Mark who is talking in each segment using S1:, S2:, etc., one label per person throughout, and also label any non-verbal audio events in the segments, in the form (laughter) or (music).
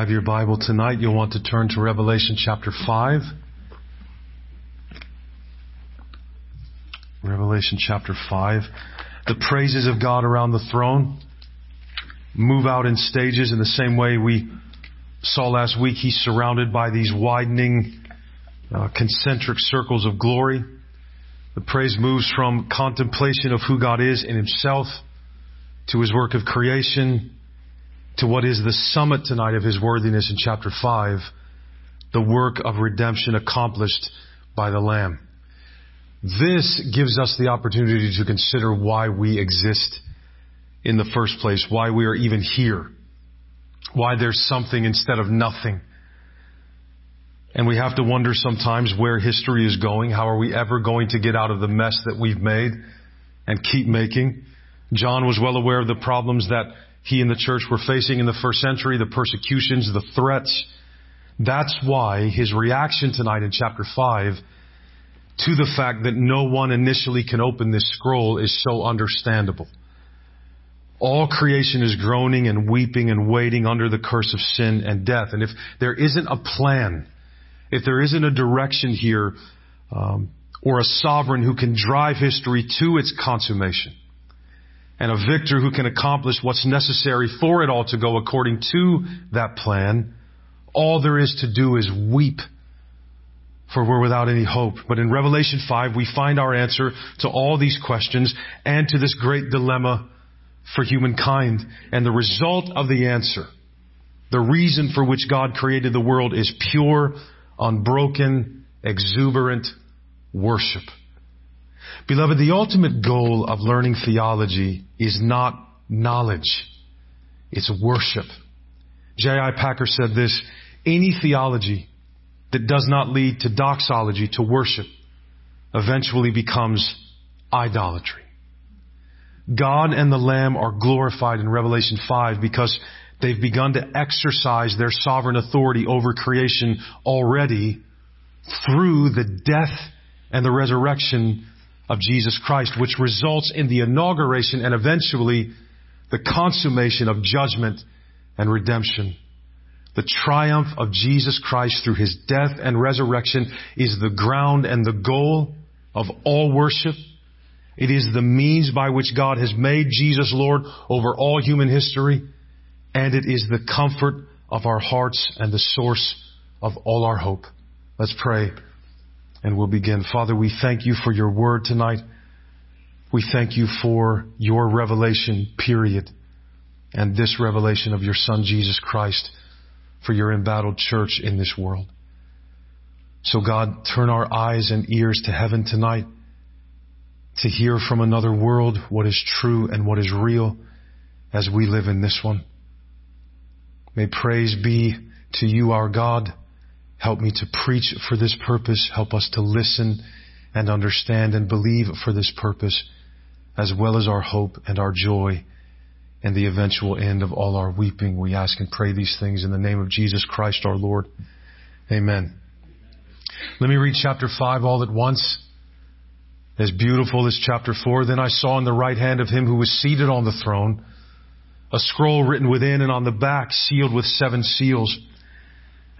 S1: have your Bible tonight, you'll want to turn to Revelation chapter 5. Revelation chapter 5. The praises of God around the throne move out in stages in the same way we saw last week. He's surrounded by these widening uh, concentric circles of glory. The praise moves from contemplation of who God is in himself to his work of creation to what is the summit tonight of his worthiness in chapter 5, the work of redemption accomplished by the Lamb. This gives us the opportunity to consider why we exist in the first place, why we are even here, why there's something instead of nothing. And we have to wonder sometimes where history is going. How are we ever going to get out of the mess that we've made and keep making? John was well aware of the problems that he and the church were facing in the first century, the persecutions, the threats. That's why his reaction tonight in chapter 5 to the fact that no one initially can open this scroll is so understandable. All creation is groaning and weeping and waiting under the curse of sin and death. And if there isn't a plan, if there isn't a direction here, um, or a sovereign who can drive history to its consummation, and a victor who can accomplish what's necessary for it all to go according to that plan, all there is to do is weep for we're without any hope. But in Revelation 5, we find our answer to all these questions and to this great dilemma for humankind. And the result of the answer, the reason for which God created the world is pure, unbroken, exuberant worship. Beloved, the ultimate goal of learning theology is not knowledge. It's worship. J.I. Packer said this, any theology that does not lead to doxology, to worship, eventually becomes idolatry. God and the Lamb are glorified in Revelation 5 because they've begun to exercise their sovereign authority over creation already through the death and the resurrection of Jesus Christ, which results in the inauguration and eventually the consummation of judgment and redemption. The triumph of Jesus Christ through His death and resurrection is the ground and the goal of all worship. It is the means by which God has made Jesus Lord over all human history. And it is the comfort of our hearts and the source of all our hope. Let's pray and we'll begin. Father, we thank you for your word tonight. We thank you for your revelation, period, and this revelation of your Son, Jesus Christ, for your embattled church in this world. So God, turn our eyes and ears to heaven tonight to hear from another world what is true and what is real as we live in this one. May praise be to you, our God, Help me to preach for this purpose. Help us to listen and understand and believe for this purpose, as well as our hope and our joy and the eventual end of all our weeping. We ask and pray these things in the name of Jesus Christ our Lord. Amen. Let me read chapter 5 all at once. As beautiful as chapter 4. Then I saw in the right hand of him who was seated on the throne a scroll written within and on the back sealed with seven seals.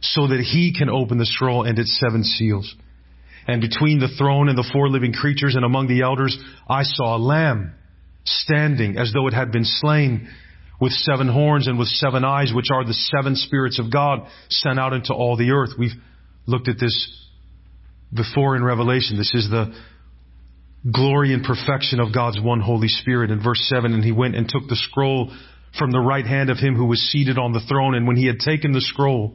S1: so that he can open the scroll and its seven seals. And between the throne and the four living creatures and among the elders, I saw a lamb standing as though it had been slain with seven horns and with seven eyes, which are the seven spirits of God sent out into all the earth. We've looked at this before in Revelation. This is the glory and perfection of God's one Holy Spirit. In verse 7, and he went and took the scroll from the right hand of him who was seated on the throne. And when he had taken the scroll,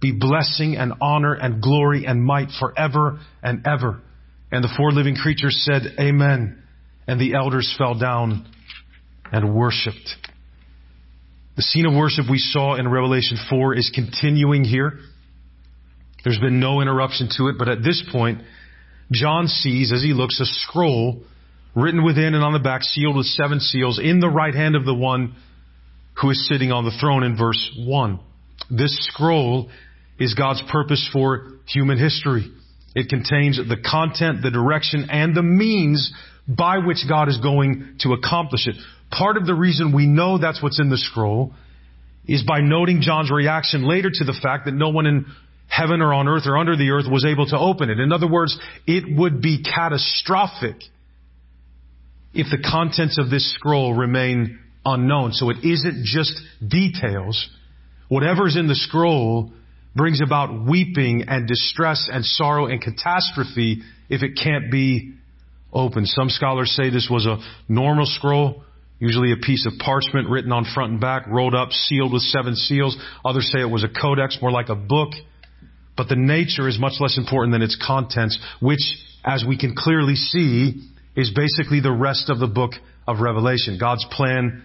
S1: be blessing and honor and glory and might forever and ever. And the four living creatures said, Amen. And the elders fell down and worshiped. The scene of worship we saw in Revelation 4 is continuing here. There's been no interruption to it, but at this point, John sees, as he looks, a scroll written within and on the back, sealed with seven seals, in the right hand of the one who is sitting on the throne in verse 1. This scroll is God's purpose for human history. It contains the content, the direction, and the means by which God is going to accomplish it. Part of the reason we know that's what's in the scroll is by noting John's reaction later to the fact that no one in heaven or on earth or under the earth was able to open it. In other words, it would be catastrophic if the contents of this scroll remain unknown. So it isn't just details. Whatever's in the scroll brings about weeping and distress and sorrow and catastrophe if it can't be opened. Some scholars say this was a normal scroll Usually a piece of parchment written on front and back, rolled up, sealed with seven seals. Others say it was a codex, more like a book. But the nature is much less important than its contents, which, as we can clearly see, is basically the rest of the book of Revelation. God's plan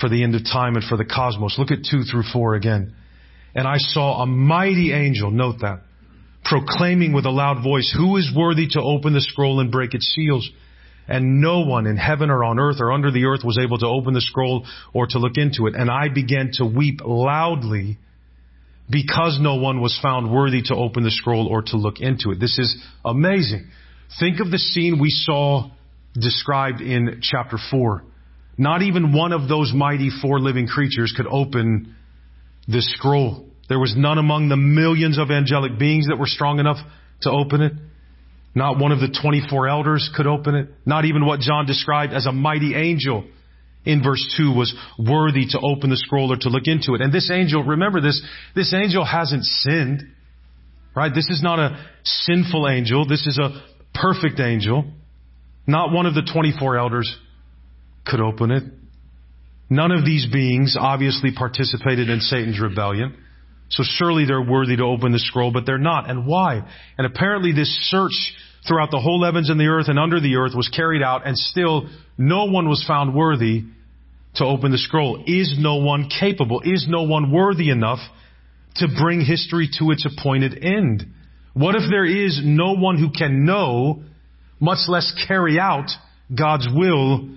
S1: for the end of time and for the cosmos. Look at 2 through 4 again. And I saw a mighty angel, note that, proclaiming with a loud voice, Who is worthy to open the scroll and break its seals? and no one in heaven or on earth or under the earth was able to open the scroll or to look into it. And I began to weep loudly because no one was found worthy to open the scroll or to look into it. This is amazing. Think of the scene we saw described in chapter 4. Not even one of those mighty four living creatures could open this scroll. There was none among the millions of angelic beings that were strong enough to open it. Not one of the 24 elders could open it. Not even what John described as a mighty angel in verse 2 was worthy to open the scroll or to look into it. And this angel, remember this, this angel hasn't sinned. Right? This is not a sinful angel. This is a perfect angel. Not one of the 24 elders could open it. None of these beings obviously participated in Satan's rebellion. So surely they're worthy to open the scroll, but they're not. And why? And apparently this search throughout the whole heavens and the earth and under the earth was carried out and still no one was found worthy to open the scroll. Is no one capable? Is no one worthy enough to bring history to its appointed end? What if there is no one who can know, much less carry out God's will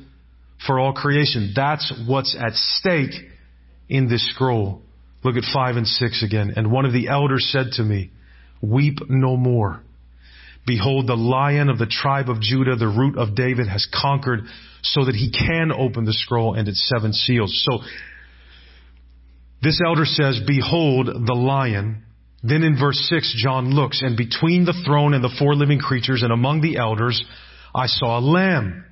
S1: for all creation? That's what's at stake in this scroll. Look at 5 and 6 again. And one of the elders said to me, Weep no more. Behold, the lion of the tribe of Judah, the root of David, has conquered so that he can open the scroll and its seven seals. So, this elder says, Behold the lion. Then in verse 6, John looks, and between the throne and the four living creatures and among the elders, I saw a lamb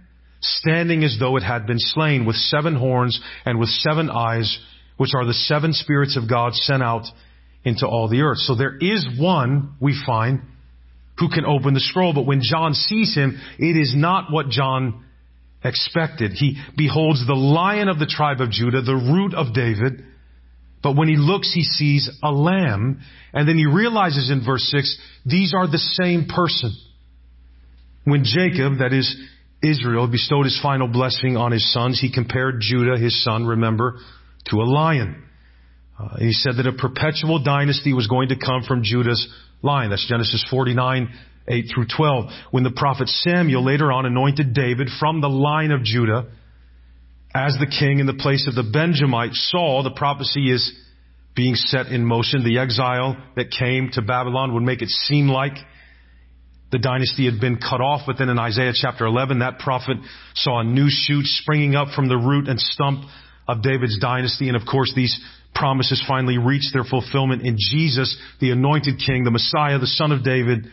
S1: standing as though it had been slain with seven horns and with seven eyes which are the seven spirits of God sent out into all the earth. So there is one, we find, who can open the scroll, but when John sees him, it is not what John expected. He beholds the lion of the tribe of Judah, the root of David, but when he looks, he sees a lamb, and then he realizes in verse 6, these are the same person. When Jacob, that is Israel, bestowed his final blessing on his sons, he compared Judah, his son, remember, to a lion. Uh, he said that a perpetual dynasty was going to come from Judah's line. That's Genesis 49, 8 through 12. When the prophet Samuel later on anointed David from the line of Judah as the king in the place of the Benjamite Saul, the prophecy is being set in motion. The exile that came to Babylon would make it seem like the dynasty had been cut off, but then in Isaiah chapter 11, that prophet saw a new shoot springing up from the root and stump of David's dynasty. And of course, these promises finally reached their fulfillment in Jesus, the anointed king, the Messiah, the son of David,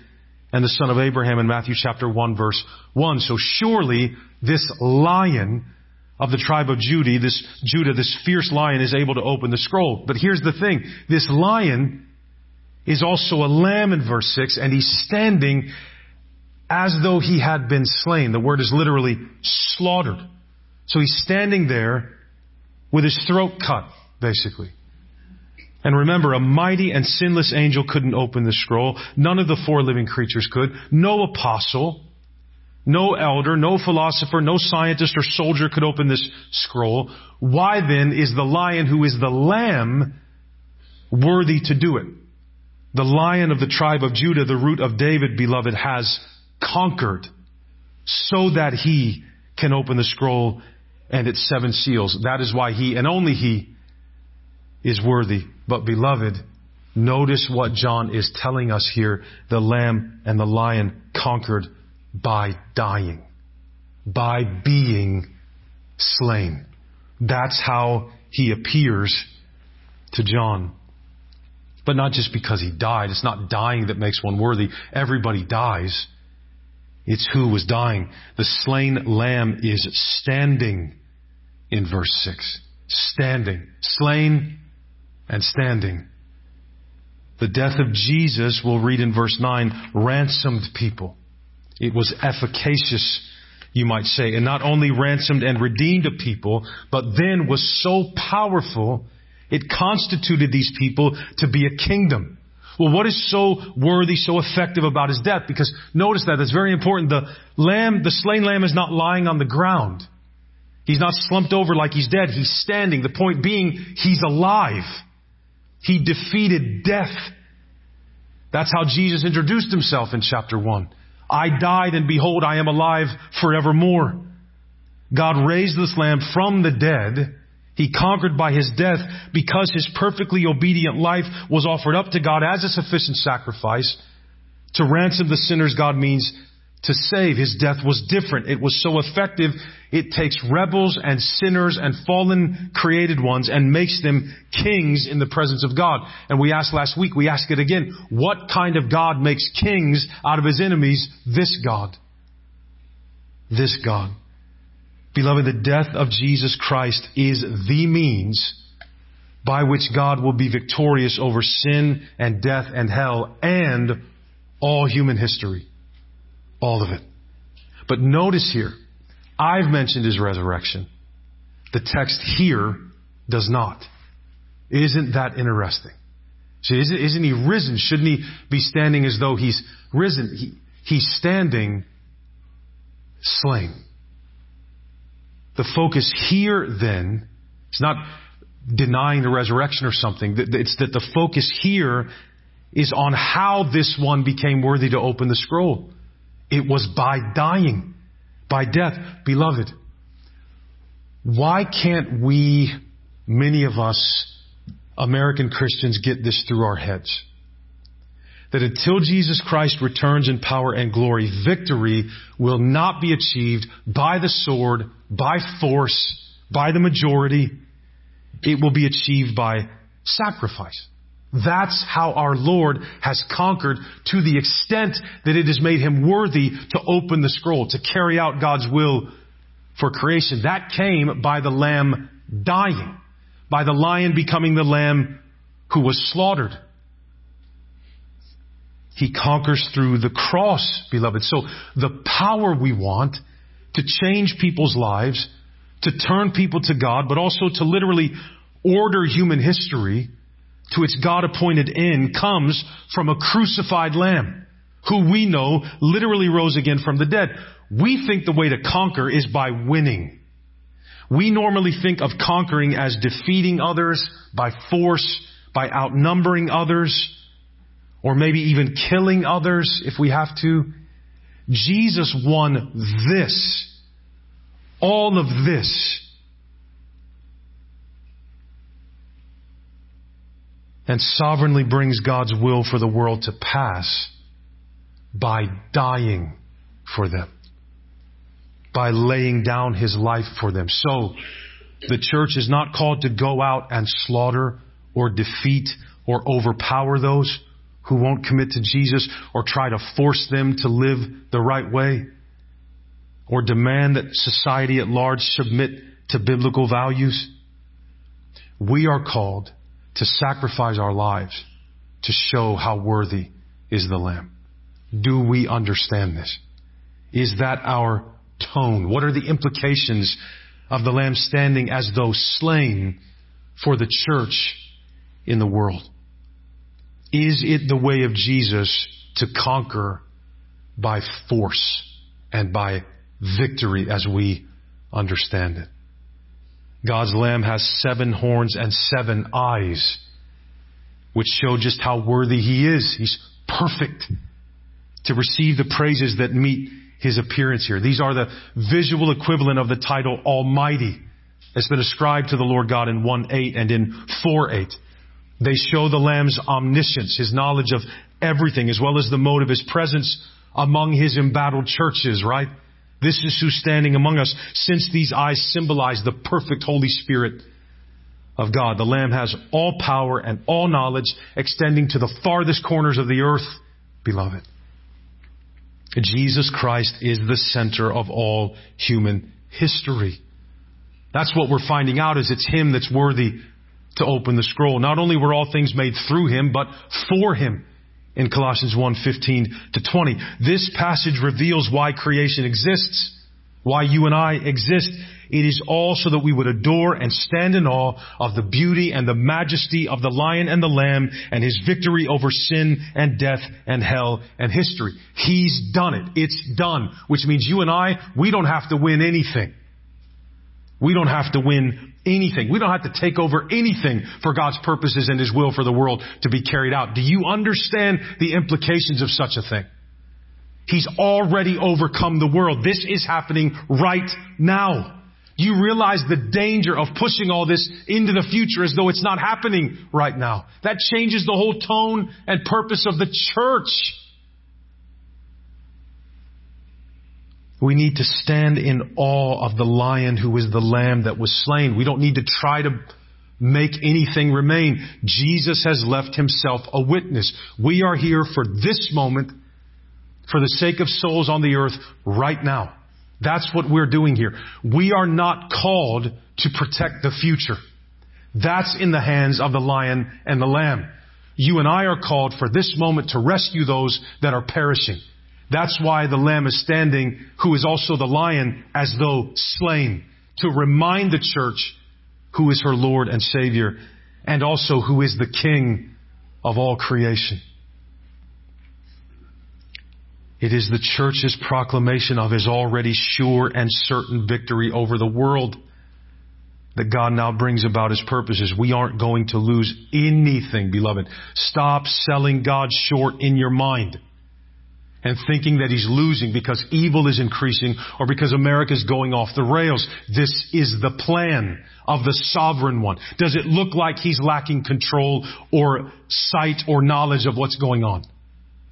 S1: and the son of Abraham in Matthew chapter 1 verse 1. So surely this lion of the tribe of Judah, this Judah, this fierce lion is able to open the scroll. But here's the thing. This lion is also a lamb in verse 6 and he's standing as though he had been slain. The word is literally slaughtered. So he's standing there with his throat cut, basically. And remember, a mighty and sinless angel couldn't open the scroll. None of the four living creatures could. No apostle, no elder, no philosopher, no scientist or soldier could open this scroll. Why then is the lion who is the lamb worthy to do it? The lion of the tribe of Judah, the root of David, beloved, has conquered so that he can open the scroll and its seven seals. That is why he and only he is worthy. But beloved, notice what John is telling us here. The lamb and the lion conquered by dying, by being slain. That's how he appears to John. But not just because he died. It's not dying that makes one worthy. Everybody dies. It's who was dying. The slain lamb is standing in verse 6. Standing. Slain and standing. The death of Jesus, we'll read in verse 9, ransomed people. It was efficacious, you might say, and not only ransomed and redeemed a people, but then was so powerful, it constituted these people to be a kingdom. Well, what is so worthy, so effective about his death? Because notice that, that's very important. The lamb, the slain lamb is not lying on the ground. He's not slumped over like he's dead. He's standing. The point being, he's alive. He defeated death. That's how Jesus introduced himself in chapter 1. I died and behold, I am alive forevermore. God raised this lamb from the dead. He conquered by his death because his perfectly obedient life was offered up to God as a sufficient sacrifice. To ransom the sinners, God means to save. His death was different. It was so effective, it takes rebels and sinners and fallen created ones and makes them kings in the presence of God. And we asked last week, we ask it again, what kind of God makes kings out of his enemies? This God. This God. Beloved, the death of Jesus Christ is the means by which God will be victorious over sin and death and hell and all human history. All of it. But notice here, I've mentioned his resurrection. The text here does not. Isn't that interesting? See, isn't, isn't he risen? Shouldn't he be standing as though he's risen? He, he's standing slain. The focus here then is not denying the resurrection or something. It's that the focus here is on how this one became worthy to open the scroll. It was by dying, by death. Beloved, why can't we, many of us, American Christians, get this through our heads? That until Jesus Christ returns in power and glory, victory will not be achieved by the sword, by force, by the majority. It will be achieved by sacrifice. That's how our Lord has conquered to the extent that it has made him worthy to open the scroll, to carry out God's will for creation. That came by the lamb dying, by the lion becoming the lamb who was slaughtered. He conquers through the cross, beloved. So the power we want to change people's lives, to turn people to God, but also to literally order human history, to its God appointed end comes from a crucified lamb who we know literally rose again from the dead. We think the way to conquer is by winning. We normally think of conquering as defeating others by force, by outnumbering others, or maybe even killing others if we have to. Jesus won this. All of this and sovereignly brings God's will for the world to pass by dying for them, by laying down his life for them. So, the church is not called to go out and slaughter or defeat or overpower those who won't commit to Jesus or try to force them to live the right way or demand that society at large submit to biblical values. We are called to sacrifice our lives to show how worthy is the Lamb. Do we understand this? Is that our tone? What are the implications of the Lamb standing as though slain for the church in the world? Is it the way of Jesus to conquer by force and by victory as we understand it? God's Lamb has seven horns and seven eyes, which show just how worthy He is. He's perfect to receive the praises that meet His appearance here. These are the visual equivalent of the title Almighty that's been ascribed to the Lord God in 1-8 and in 4-8. They show the Lamb's omniscience, His knowledge of everything, as well as the mode of His presence among His embattled churches, right? This is who's standing among us, since these eyes symbolize the perfect Holy Spirit of God. The Lamb has all power and all knowledge extending to the farthest corners of the earth, beloved. Jesus Christ is the center of all human history. That's what we're finding out is it's Him that's worthy to open the scroll. Not only were all things made through Him, but for Him in Colossians 1, 15 to 20. This passage reveals why creation exists, why you and I exist. It is all so that we would adore and stand in awe of the beauty and the majesty of the lion and the lamb and his victory over sin and death and hell and history. He's done it. It's done. Which means you and I, we don't have to win anything. We don't have to win anything. We don't have to take over anything for God's purposes and His will for the world to be carried out. Do you understand the implications of such a thing? He's already overcome the world. This is happening right now. You realize the danger of pushing all this into the future as though it's not happening right now? That changes the whole tone and purpose of the church. We need to stand in awe of the lion who is the lamb that was slain. We don't need to try to make anything remain. Jesus has left himself a witness. We are here for this moment, for the sake of souls on the earth right now. That's what we're doing here. We are not called to protect the future. That's in the hands of the lion and the lamb. You and I are called for this moment to rescue those that are perishing. That's why the lamb is standing, who is also the lion, as though slain, to remind the church who is her Lord and Savior, and also who is the King of all creation. It is the church's proclamation of his already sure and certain victory over the world that God now brings about his purposes. We aren't going to lose anything, beloved. Stop selling God short in your mind and thinking that he's losing because evil is increasing or because America is going off the rails. This is the plan of the sovereign one. Does it look like he's lacking control or sight or knowledge of what's going on?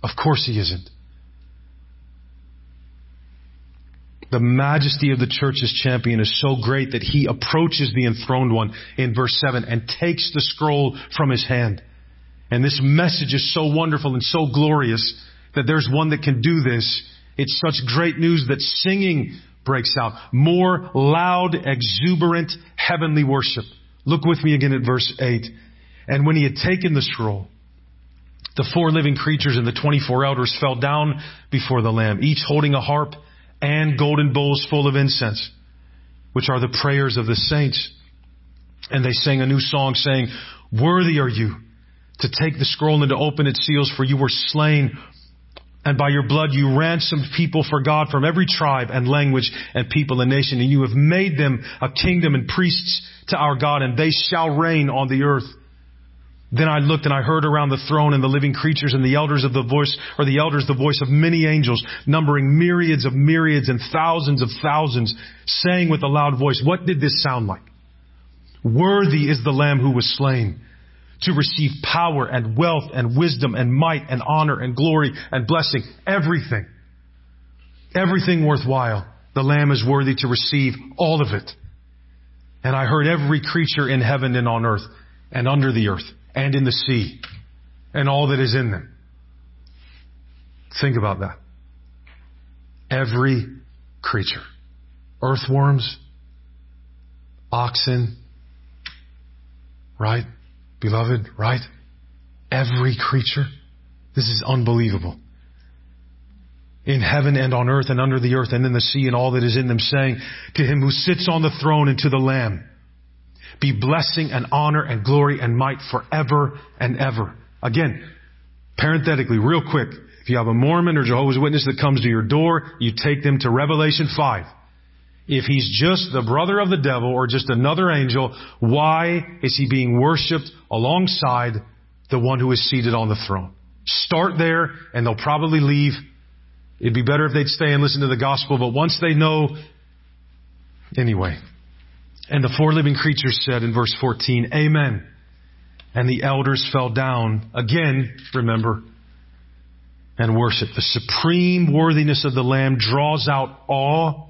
S1: Of course he isn't. The majesty of the church's champion is so great that he approaches the enthroned one in verse 7 and takes the scroll from his hand. And this message is so wonderful and so glorious that there's one that can do this. It's such great news that singing breaks out. More loud, exuberant, heavenly worship. Look with me again at verse 8. And when he had taken the scroll, the four living creatures and the 24 elders fell down before the Lamb, each holding a harp and golden bowls full of incense, which are the prayers of the saints. And they sang a new song saying, Worthy are you to take the scroll and to open its seals, for you were slain and by your blood you ransomed people for God from every tribe and language and people and nation. And you have made them a kingdom and priests to our God, and they shall reign on the earth. Then I looked and I heard around the throne and the living creatures and the elders of the voice, or the elders the voice of many angels, numbering myriads of myriads and thousands of thousands, saying with a loud voice, what did this sound like? Worthy is the Lamb who was slain to receive power and wealth and wisdom and might and honor and glory and blessing. Everything. Everything worthwhile. The Lamb is worthy to receive all of it. And I heard every creature in heaven and on earth and under the earth and in the sea and all that is in them. Think about that. Every creature. Earthworms, oxen, right? Beloved, right? Every creature. This is unbelievable. In heaven and on earth and under the earth and in the sea and all that is in them saying to him who sits on the throne and to the lamb, be blessing and honor and glory and might forever and ever. Again, parenthetically, real quick, if you have a Mormon or Jehovah's Witness that comes to your door, you take them to Revelation 5. If he's just the brother of the devil or just another angel, why is he being worshiped alongside the one who is seated on the throne? Start there and they'll probably leave. It'd be better if they'd stay and listen to the gospel, but once they know, anyway. And the four living creatures said in verse 14, Amen. And the elders fell down again, remember, and worshiped. The supreme worthiness of the Lamb draws out awe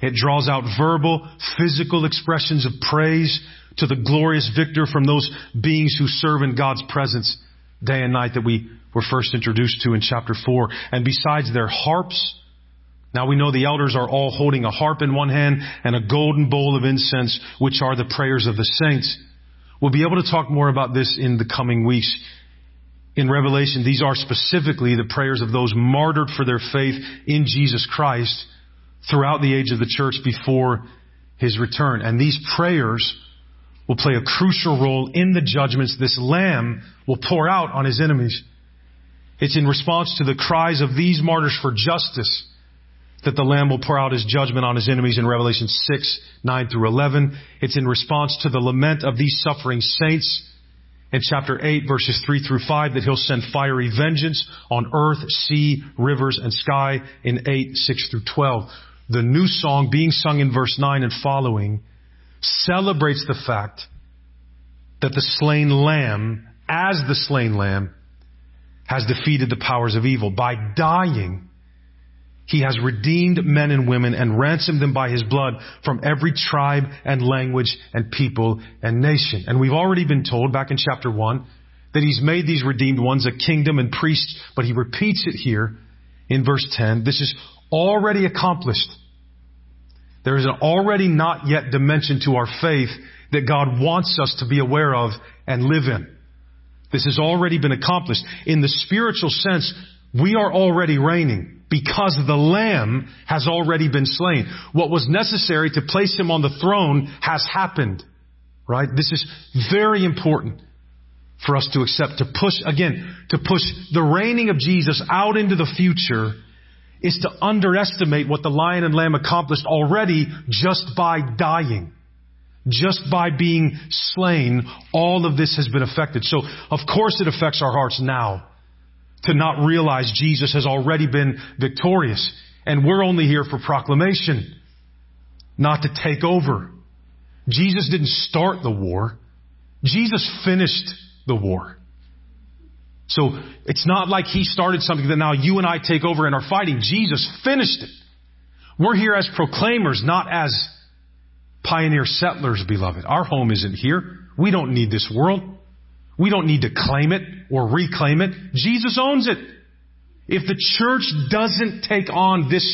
S1: it draws out verbal, physical expressions of praise to the glorious victor from those beings who serve in God's presence day and night that we were first introduced to in chapter 4. And besides their harps, now we know the elders are all holding a harp in one hand and a golden bowl of incense, which are the prayers of the saints. We'll be able to talk more about this in the coming weeks. In Revelation, these are specifically the prayers of those martyred for their faith in Jesus Christ throughout the age of the church before his return. And these prayers will play a crucial role in the judgments this lamb will pour out on his enemies. It's in response to the cries of these martyrs for justice that the Lamb will pour out his judgment on his enemies in Revelation 6, 9 through 11. It's in response to the lament of these suffering saints in chapter 8 verses 3 through 5 that he'll send fiery vengeance on earth, sea, rivers, and sky in 8, 6 through 12 the new song being sung in verse 9 and following celebrates the fact that the slain lamb, as the slain lamb, has defeated the powers of evil. By dying, he has redeemed men and women and ransomed them by his blood from every tribe and language and people and nation. And we've already been told back in chapter 1 that he's made these redeemed ones a kingdom and priests, but he repeats it here in verse 10. This is already accomplished. There is an already not yet dimension to our faith that God wants us to be aware of and live in. This has already been accomplished. In the spiritual sense, we are already reigning because the Lamb has already been slain. What was necessary to place him on the throne has happened. Right? This is very important for us to accept, to push, again, to push the reigning of Jesus out into the future is to underestimate what the lion and lamb accomplished already just by dying. Just by being slain, all of this has been affected. So, of course it affects our hearts now to not realize Jesus has already been victorious. And we're only here for proclamation, not to take over. Jesus didn't start the war. Jesus finished the war. So it's not like he started something that now you and I take over and are fighting. Jesus finished it. We're here as proclaimers, not as pioneer settlers, beloved. Our home isn't here. We don't need this world. We don't need to claim it or reclaim it. Jesus owns it. If the church doesn't take on this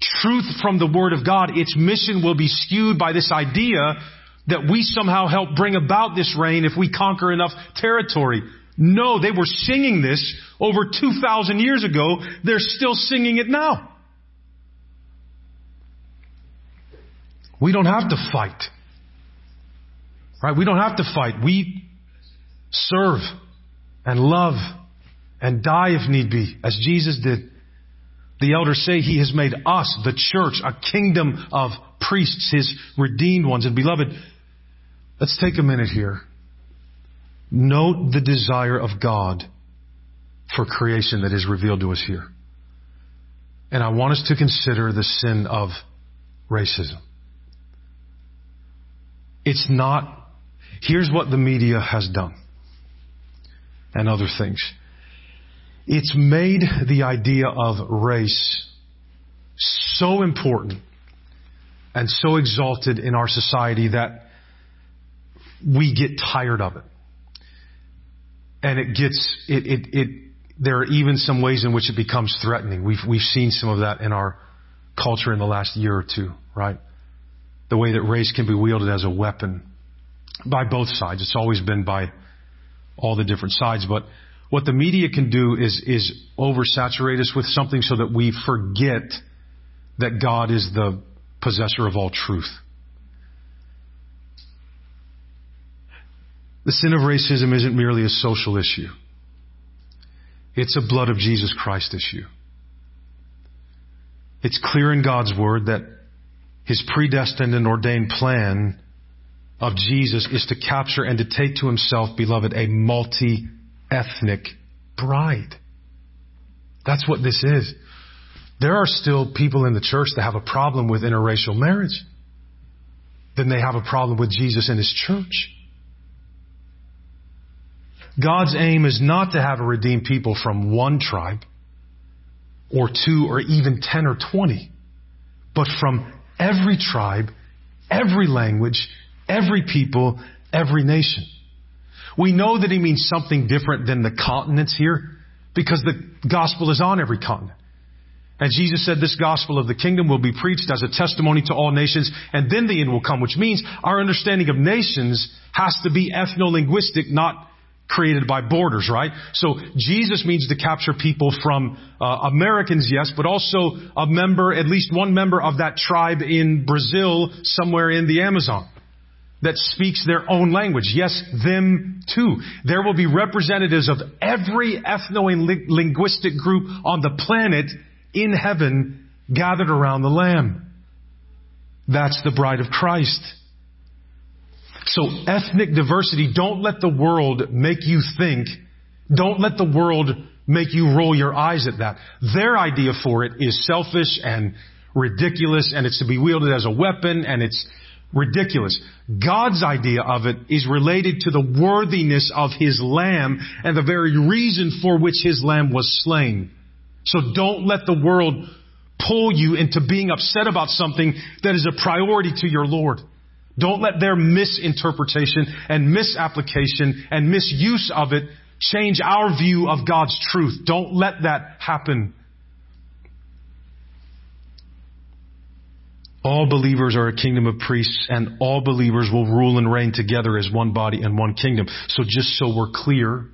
S1: truth from the Word of God, its mission will be skewed by this idea that we somehow help bring about this reign if we conquer enough territory. No, they were singing this over 2,000 years ago. They're still singing it now. We don't have to fight. Right? We don't have to fight. We serve and love and die if need be, as Jesus did. The elders say he has made us, the church, a kingdom of priests, his redeemed ones. And beloved, let's take a minute here Note the desire of God for creation that is revealed to us here. And I want us to consider the sin of racism. It's not, Here's what the media has done and other things. It's made the idea of race so important and so exalted in our society that we get tired of it. And it gets, it, it, it, there are even some ways in which it becomes threatening. We've, we've seen some of that in our culture in the last year or two, right? The way that race can be wielded as a weapon by both sides. It's always been by all the different sides, but what the media can do is, is oversaturate us with something so that we forget that God is the possessor of all truth. The sin of racism isn't merely a social issue. It's a blood of Jesus Christ issue. It's clear in God's Word that His predestined and ordained plan of Jesus is to capture and to take to Himself, beloved, a multi-ethnic bride. That's what this is. There are still people in the church that have a problem with interracial marriage. Then they have a problem with Jesus and His church. God's aim is not to have a redeemed people from one tribe or two or even 10 or 20, but from every tribe, every language, every people, every nation. We know that he means something different than the continents here because the gospel is on every continent. And Jesus said this gospel of the kingdom will be preached as a testimony to all nations, and then the end will come, which means our understanding of nations has to be ethno-linguistic, not created by borders, right? So Jesus means to capture people from uh, Americans, yes, but also a member, at least one member of that tribe in Brazil, somewhere in the Amazon, that speaks their own language. Yes, them too. There will be representatives of every ethno-linguistic group on the planet in heaven gathered around the Lamb. That's the bride of Christ. So ethnic diversity, don't let the world make you think, don't let the world make you roll your eyes at that. Their idea for it is selfish and ridiculous and it's to be wielded as a weapon and it's ridiculous. God's idea of it is related to the worthiness of His Lamb and the very reason for which His Lamb was slain. So don't let the world pull you into being upset about something that is a priority to your Lord. Don't let their misinterpretation and misapplication and misuse of it change our view of God's truth. Don't let that happen. All believers are a kingdom of priests and all believers will rule and reign together as one body and one kingdom. So just so we're clear,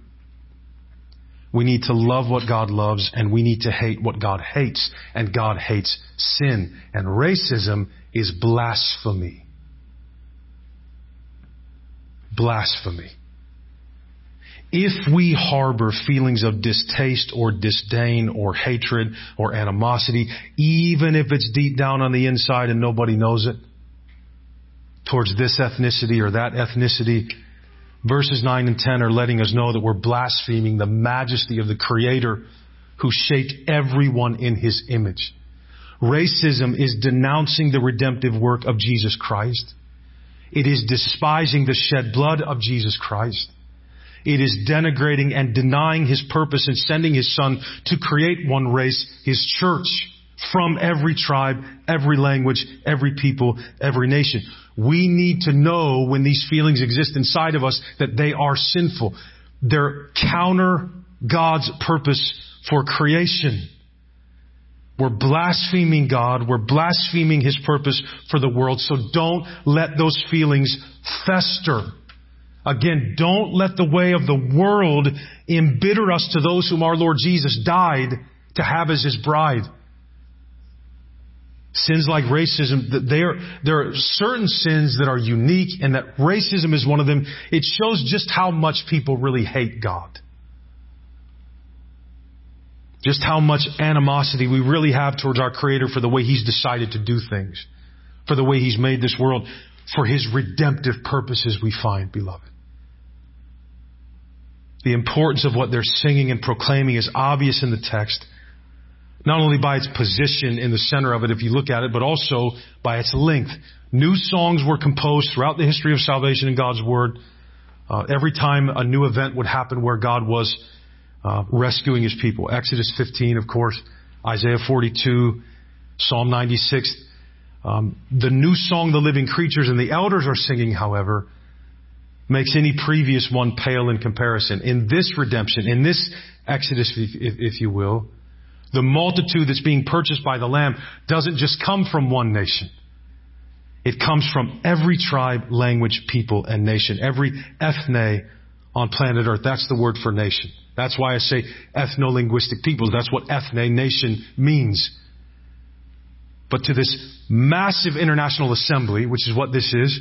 S1: we need to love what God loves and we need to hate what God hates. And God hates sin. And racism is blasphemy blasphemy. If we harbor feelings of distaste or disdain or hatred or animosity, even if it's deep down on the inside and nobody knows it, towards this ethnicity or that ethnicity, verses 9 and 10 are letting us know that we're blaspheming the majesty of the Creator who shaped everyone in His image. Racism is denouncing the redemptive work of Jesus Christ. It is despising the shed blood of Jesus Christ. It is denigrating and denying His purpose in sending His Son to create one race, His church, from every tribe, every language, every people, every nation. We need to know when these feelings exist inside of us that they are sinful. They're counter God's purpose for creation. We're blaspheming God. We're blaspheming His purpose for the world. So don't let those feelings fester. Again, don't let the way of the world embitter us to those whom our Lord Jesus died to have as His bride. Sins like racism, there, there are certain sins that are unique and that racism is one of them. It shows just how much people really hate God. Just how much animosity we really have towards our Creator for the way He's decided to do things, for the way He's made this world, for His redemptive purposes we find, beloved. The importance of what they're singing and proclaiming is obvious in the text. Not only by its position in the center of it, if you look at it, but also by its length. New songs were composed throughout the history of salvation in God's Word. Uh, every time a new event would happen where God was uh, rescuing His people. Exodus 15, of course, Isaiah 42, Psalm 96. Um, the new song the living creatures and the elders are singing, however, makes any previous one pale in comparison. In this redemption, in this Exodus, if, if you will, the multitude that's being purchased by the Lamb doesn't just come from one nation. It comes from every tribe, language, people, and nation. Every ethne on planet Earth. That's the word for nation. That's why I say ethno-linguistic peoples. That's what ethne, nation, means. But to this massive international assembly, which is what this is,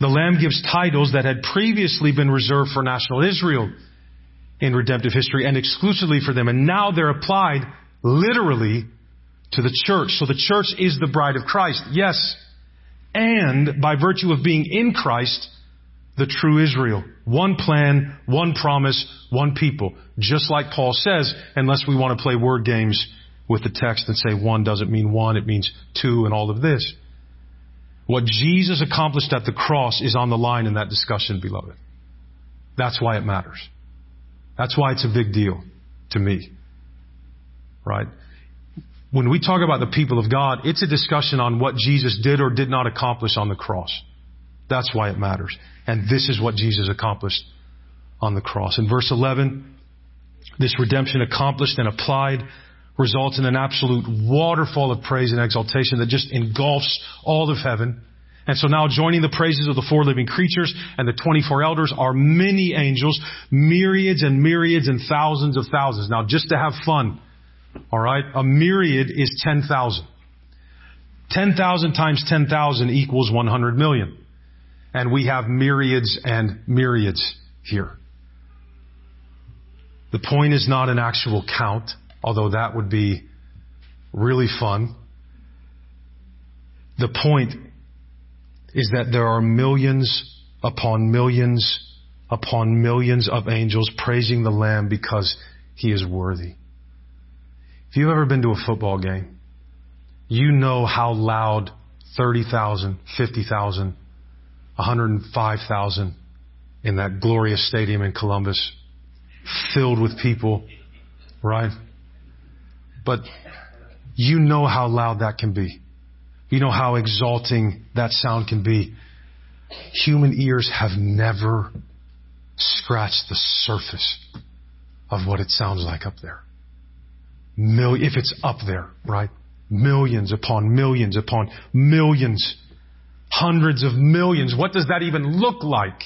S1: the Lamb gives titles that had previously been reserved for national Israel in redemptive history and exclusively for them. And now they're applied literally to the church. So the church is the bride of Christ. Yes. And by virtue of being in Christ, the true Israel. One plan, one promise, one people. Just like Paul says, unless we want to play word games with the text and say one doesn't mean one, it means two and all of this. What Jesus accomplished at the cross is on the line in that discussion, beloved. That's why it matters. That's why it's a big deal to me. Right? When we talk about the people of God, it's a discussion on what Jesus did or did not accomplish on the cross. That's why it matters. And this is what Jesus accomplished on the cross. In verse 11, this redemption accomplished and applied results in an absolute waterfall of praise and exaltation that just engulfs all of heaven. And so now joining the praises of the four living creatures and the 24 elders are many angels, myriads and myriads and thousands of thousands. Now just to have fun, alright, a myriad is 10,000. 10,000 times 10,000 equals 100 million. And we have myriads and myriads here. The point is not an actual count although that would be really fun. The point is that there are millions upon millions upon millions of angels praising the Lamb because he is worthy. If you've ever been to a football game, you know how loud 30,000, 50,000, 105,000 in that glorious stadium in Columbus, filled with people, right? But you know how loud that can be. You know how exalting that sound can be. Human ears have never scratched the surface of what it sounds like up there. Mil- if it's up there, right? Millions upon millions upon millions. Hundreds of millions. What does that even look like?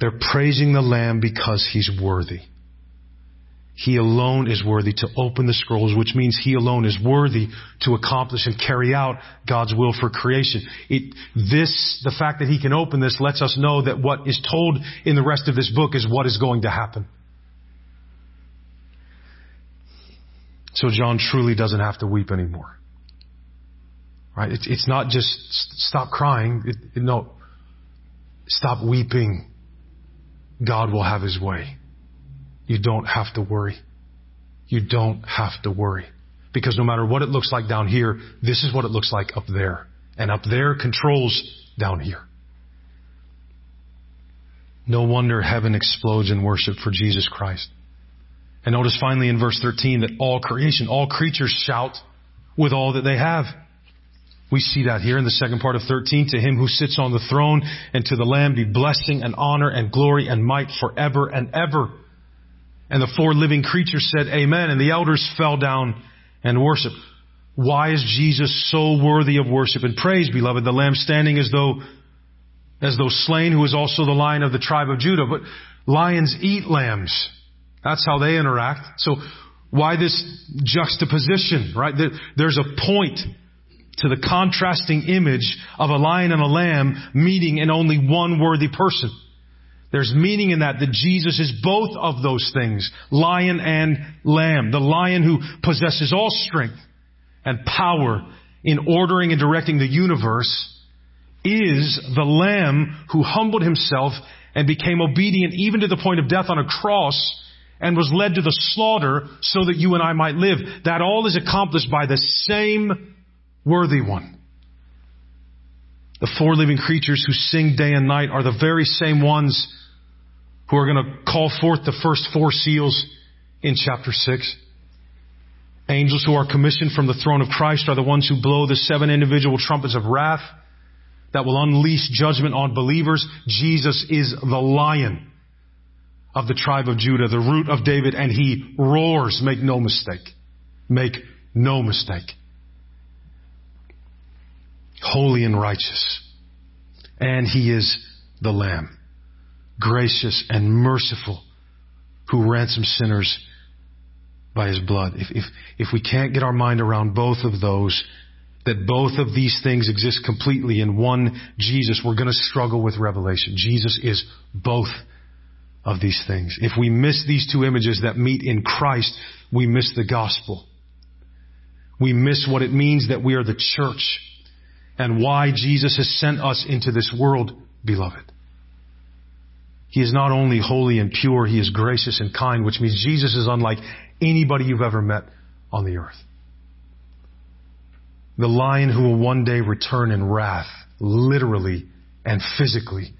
S1: They're praising the Lamb because He's worthy. He alone is worthy to open the scrolls, which means He alone is worthy to accomplish and carry out God's will for creation. It, this, the fact that He can open this lets us know that what is told in the rest of this book is what is going to happen. So John truly doesn't have to weep anymore. Right? It's, it's not just stop crying. It, it, no. Stop weeping. God will have His way. You don't have to worry. You don't have to worry. Because no matter what it looks like down here, this is what it looks like up there. And up there controls down here. No wonder heaven explodes in worship for Jesus Christ. And notice finally in verse 13 that all creation, all creatures shout with all that they have. We see that here in the second part of 13. To him who sits on the throne and to the Lamb be blessing and honor and glory and might forever and ever. And the four living creatures said, Amen. And the elders fell down and worshiped. Why is Jesus so worthy of worship and praise, beloved? The lamb standing as though, as though slain, who is also the lion of the tribe of Judah. But lions eat lambs. That's how they interact. So why this juxtaposition, right? There's a point to the contrasting image of a lion and a lamb meeting in only one worthy person. There's meaning in that, that Jesus is both of those things, lion and lamb. The lion who possesses all strength and power in ordering and directing the universe is the lamb who humbled himself and became obedient even to the point of death on a cross and was led to the slaughter so that you and I might live. That all is accomplished by the same worthy one. The four living creatures who sing day and night are the very same ones who are going to call forth the first four seals in chapter 6. Angels who are commissioned from the throne of Christ are the ones who blow the seven individual trumpets of wrath that will unleash judgment on believers. Jesus is the lion of the tribe of Judah, the root of David, and he roars. Make no mistake. Make no mistake. Holy and righteous. And he is the Lamb. Gracious and merciful who ransoms sinners by his blood. If, if, if we can't get our mind around both of those, that both of these things exist completely in one Jesus, we're going to struggle with revelation. Jesus is both of these things. If we miss these two images that meet in Christ, we miss the gospel. We miss what it means that we are the church and why Jesus has sent us into this world, beloved. He is not only holy and pure, He is gracious and kind, which means Jesus is unlike anybody you've ever met on the earth. The lion who will one day return in wrath, literally and physically,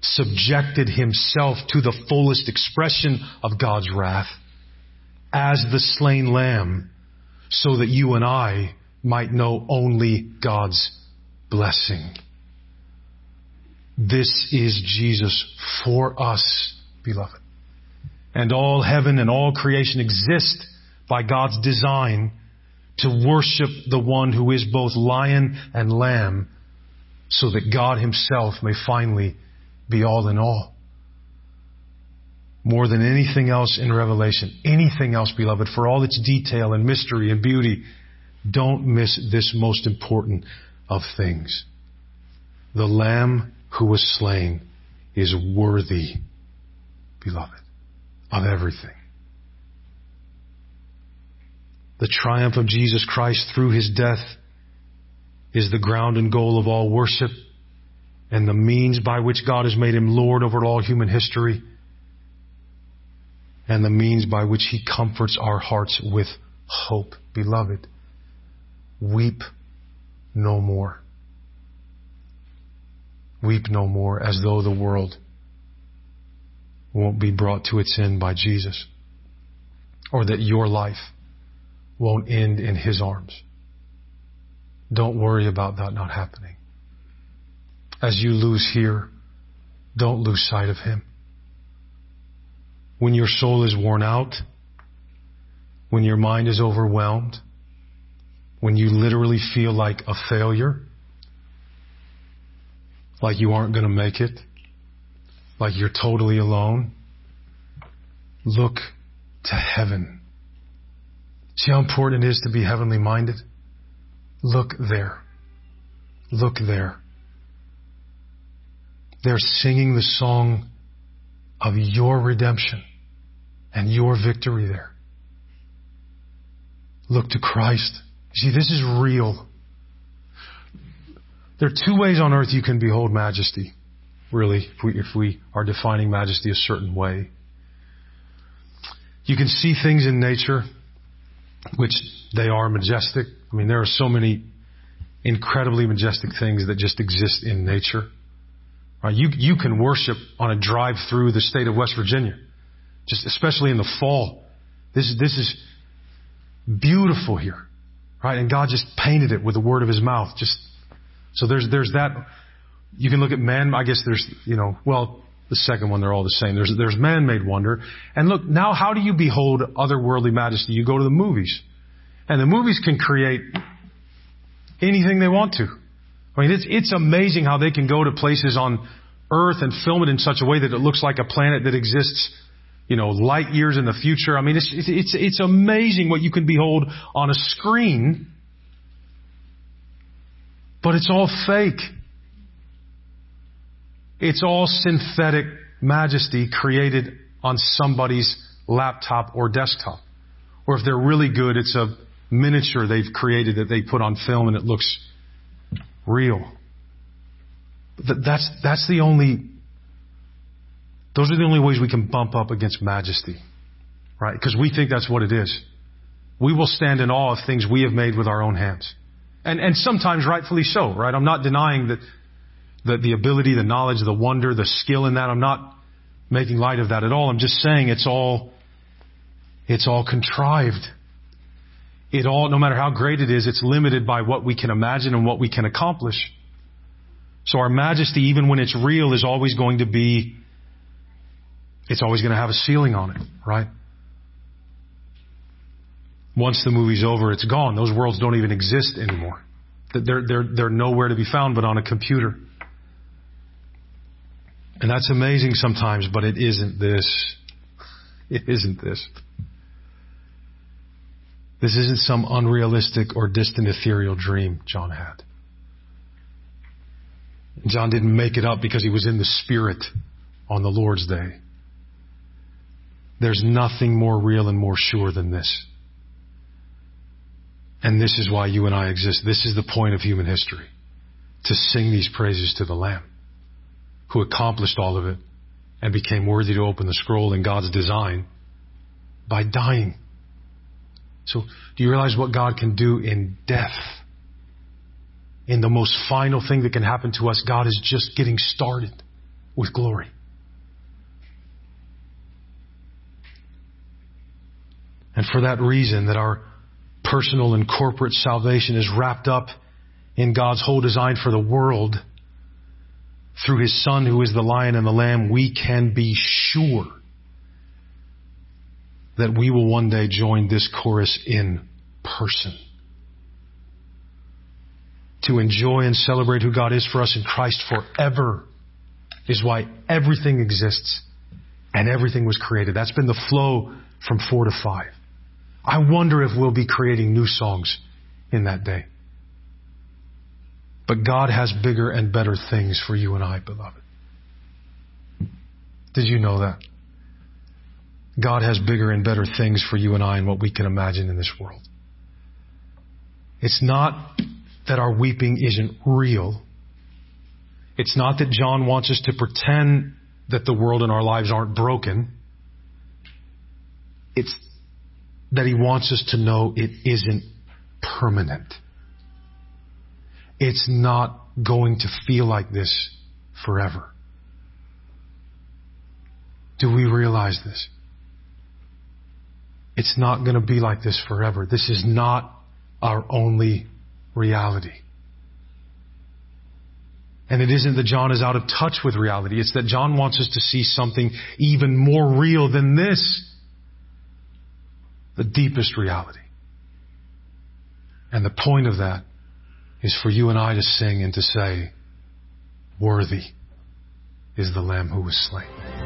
S1: subjected himself to the fullest expression of God's wrath as the slain lamb so that you and I might know only God's blessing. This is Jesus for us, beloved. And all heaven and all creation exist by God's design to worship the one who is both lion and lamb so that God himself may finally be all in all. More than anything else in Revelation, anything else, beloved, for all its detail and mystery and beauty, don't miss this most important of things. The Lamb who was slain is worthy, beloved, of everything. The triumph of Jesus Christ through his death is the ground and goal of all worship and the means by which God has made him Lord over all human history and the means by which he comforts our hearts with hope. Beloved, weep no more. Weep no more as though the world won't be brought to its end by Jesus or that your life won't end in His arms. Don't worry about that not happening. As you lose here, don't lose sight of Him. When your soul is worn out, when your mind is overwhelmed, when you literally feel like a failure, like you aren't going to make it, like you're totally alone, look to heaven. See how important it is to be heavenly minded? Look there. Look there. They're singing the song of your redemption and your victory there. Look to Christ. See, this is real. There are two ways on earth you can behold majesty, really, if we, if we are defining majesty a certain way. You can see things in nature, which they are majestic. I mean, there are so many incredibly majestic things that just exist in nature. Right? You, you can worship on a drive through the state of West Virginia, just especially in the fall. This is, this is beautiful here. Right? And God just painted it with the word of his mouth. Just so there's there's that. You can look at man. I guess there's you know well the second one they're all the same. There's there's man-made wonder. And look now, how do you behold otherworldly majesty? You go to the movies, and the movies can create anything they want to. I mean, it's it's amazing how they can go to places on Earth and film it in such a way that it looks like a planet that exists, you know, light years in the future. I mean, it's it's it's amazing what you can behold on a screen but it's all fake. It's all synthetic majesty created on somebody's laptop or desktop. Or if they're really good, it's a miniature they've created that they put on film and it looks real. That's, that's the only Those are the only ways we can bump up against majesty. Right? Because we think that's what it is. We will stand in awe of things we have made with our own hands. And, and sometimes rightfully so, right? I'm not denying that the, the ability, the knowledge, the wonder, the skill in that. I'm not making light of that at all. I'm just saying it's all, it's all contrived. It all, no matter how great it is, it's limited by what we can imagine and what we can accomplish. So our majesty, even when it's real, is always going to be, it's always going to have a ceiling on it, right? Once the movie's over, it's gone. Those worlds don't even exist anymore. They're, they're, they're nowhere to be found but on a computer. And that's amazing sometimes, but it isn't this. (laughs) It isn't this. This isn't some unrealistic or distant ethereal dream John had. John didn't make it up because he was in the Spirit on the Lord's day. There's nothing more real and more sure than this. And this is why you and I exist. This is the point of human history. To sing these praises to the Lamb who accomplished all of it and became worthy to open the scroll in God's design by dying. So, do you realize what God can do in death? In the most final thing that can happen to us, God is just getting started with glory. And for that reason, that our personal and corporate salvation is wrapped up in God's whole design for the world, through His Son who is the lion and the lamb, we can be sure that we will one day join this chorus in person. To enjoy and celebrate who God is for us in Christ forever is why everything exists and everything was created. That's been the flow from four to five. I wonder if we'll be creating new songs in that day. But God has bigger and better things for you and I, beloved. Did you know that? God has bigger and better things for you and I and what we can imagine in this world. It's not that our weeping isn't real. It's not that John wants us to pretend that the world and our lives aren't broken. It's that he wants us to know it isn't permanent. It's not going to feel like this forever. Do we realize this? It's not going to be like this forever. This is not our only reality. And it isn't that John is out of touch with reality. It's that John wants us to see something even more real than this. The deepest reality. And the point of that is for you and I to sing and to say, Worthy is the Lamb who was slain.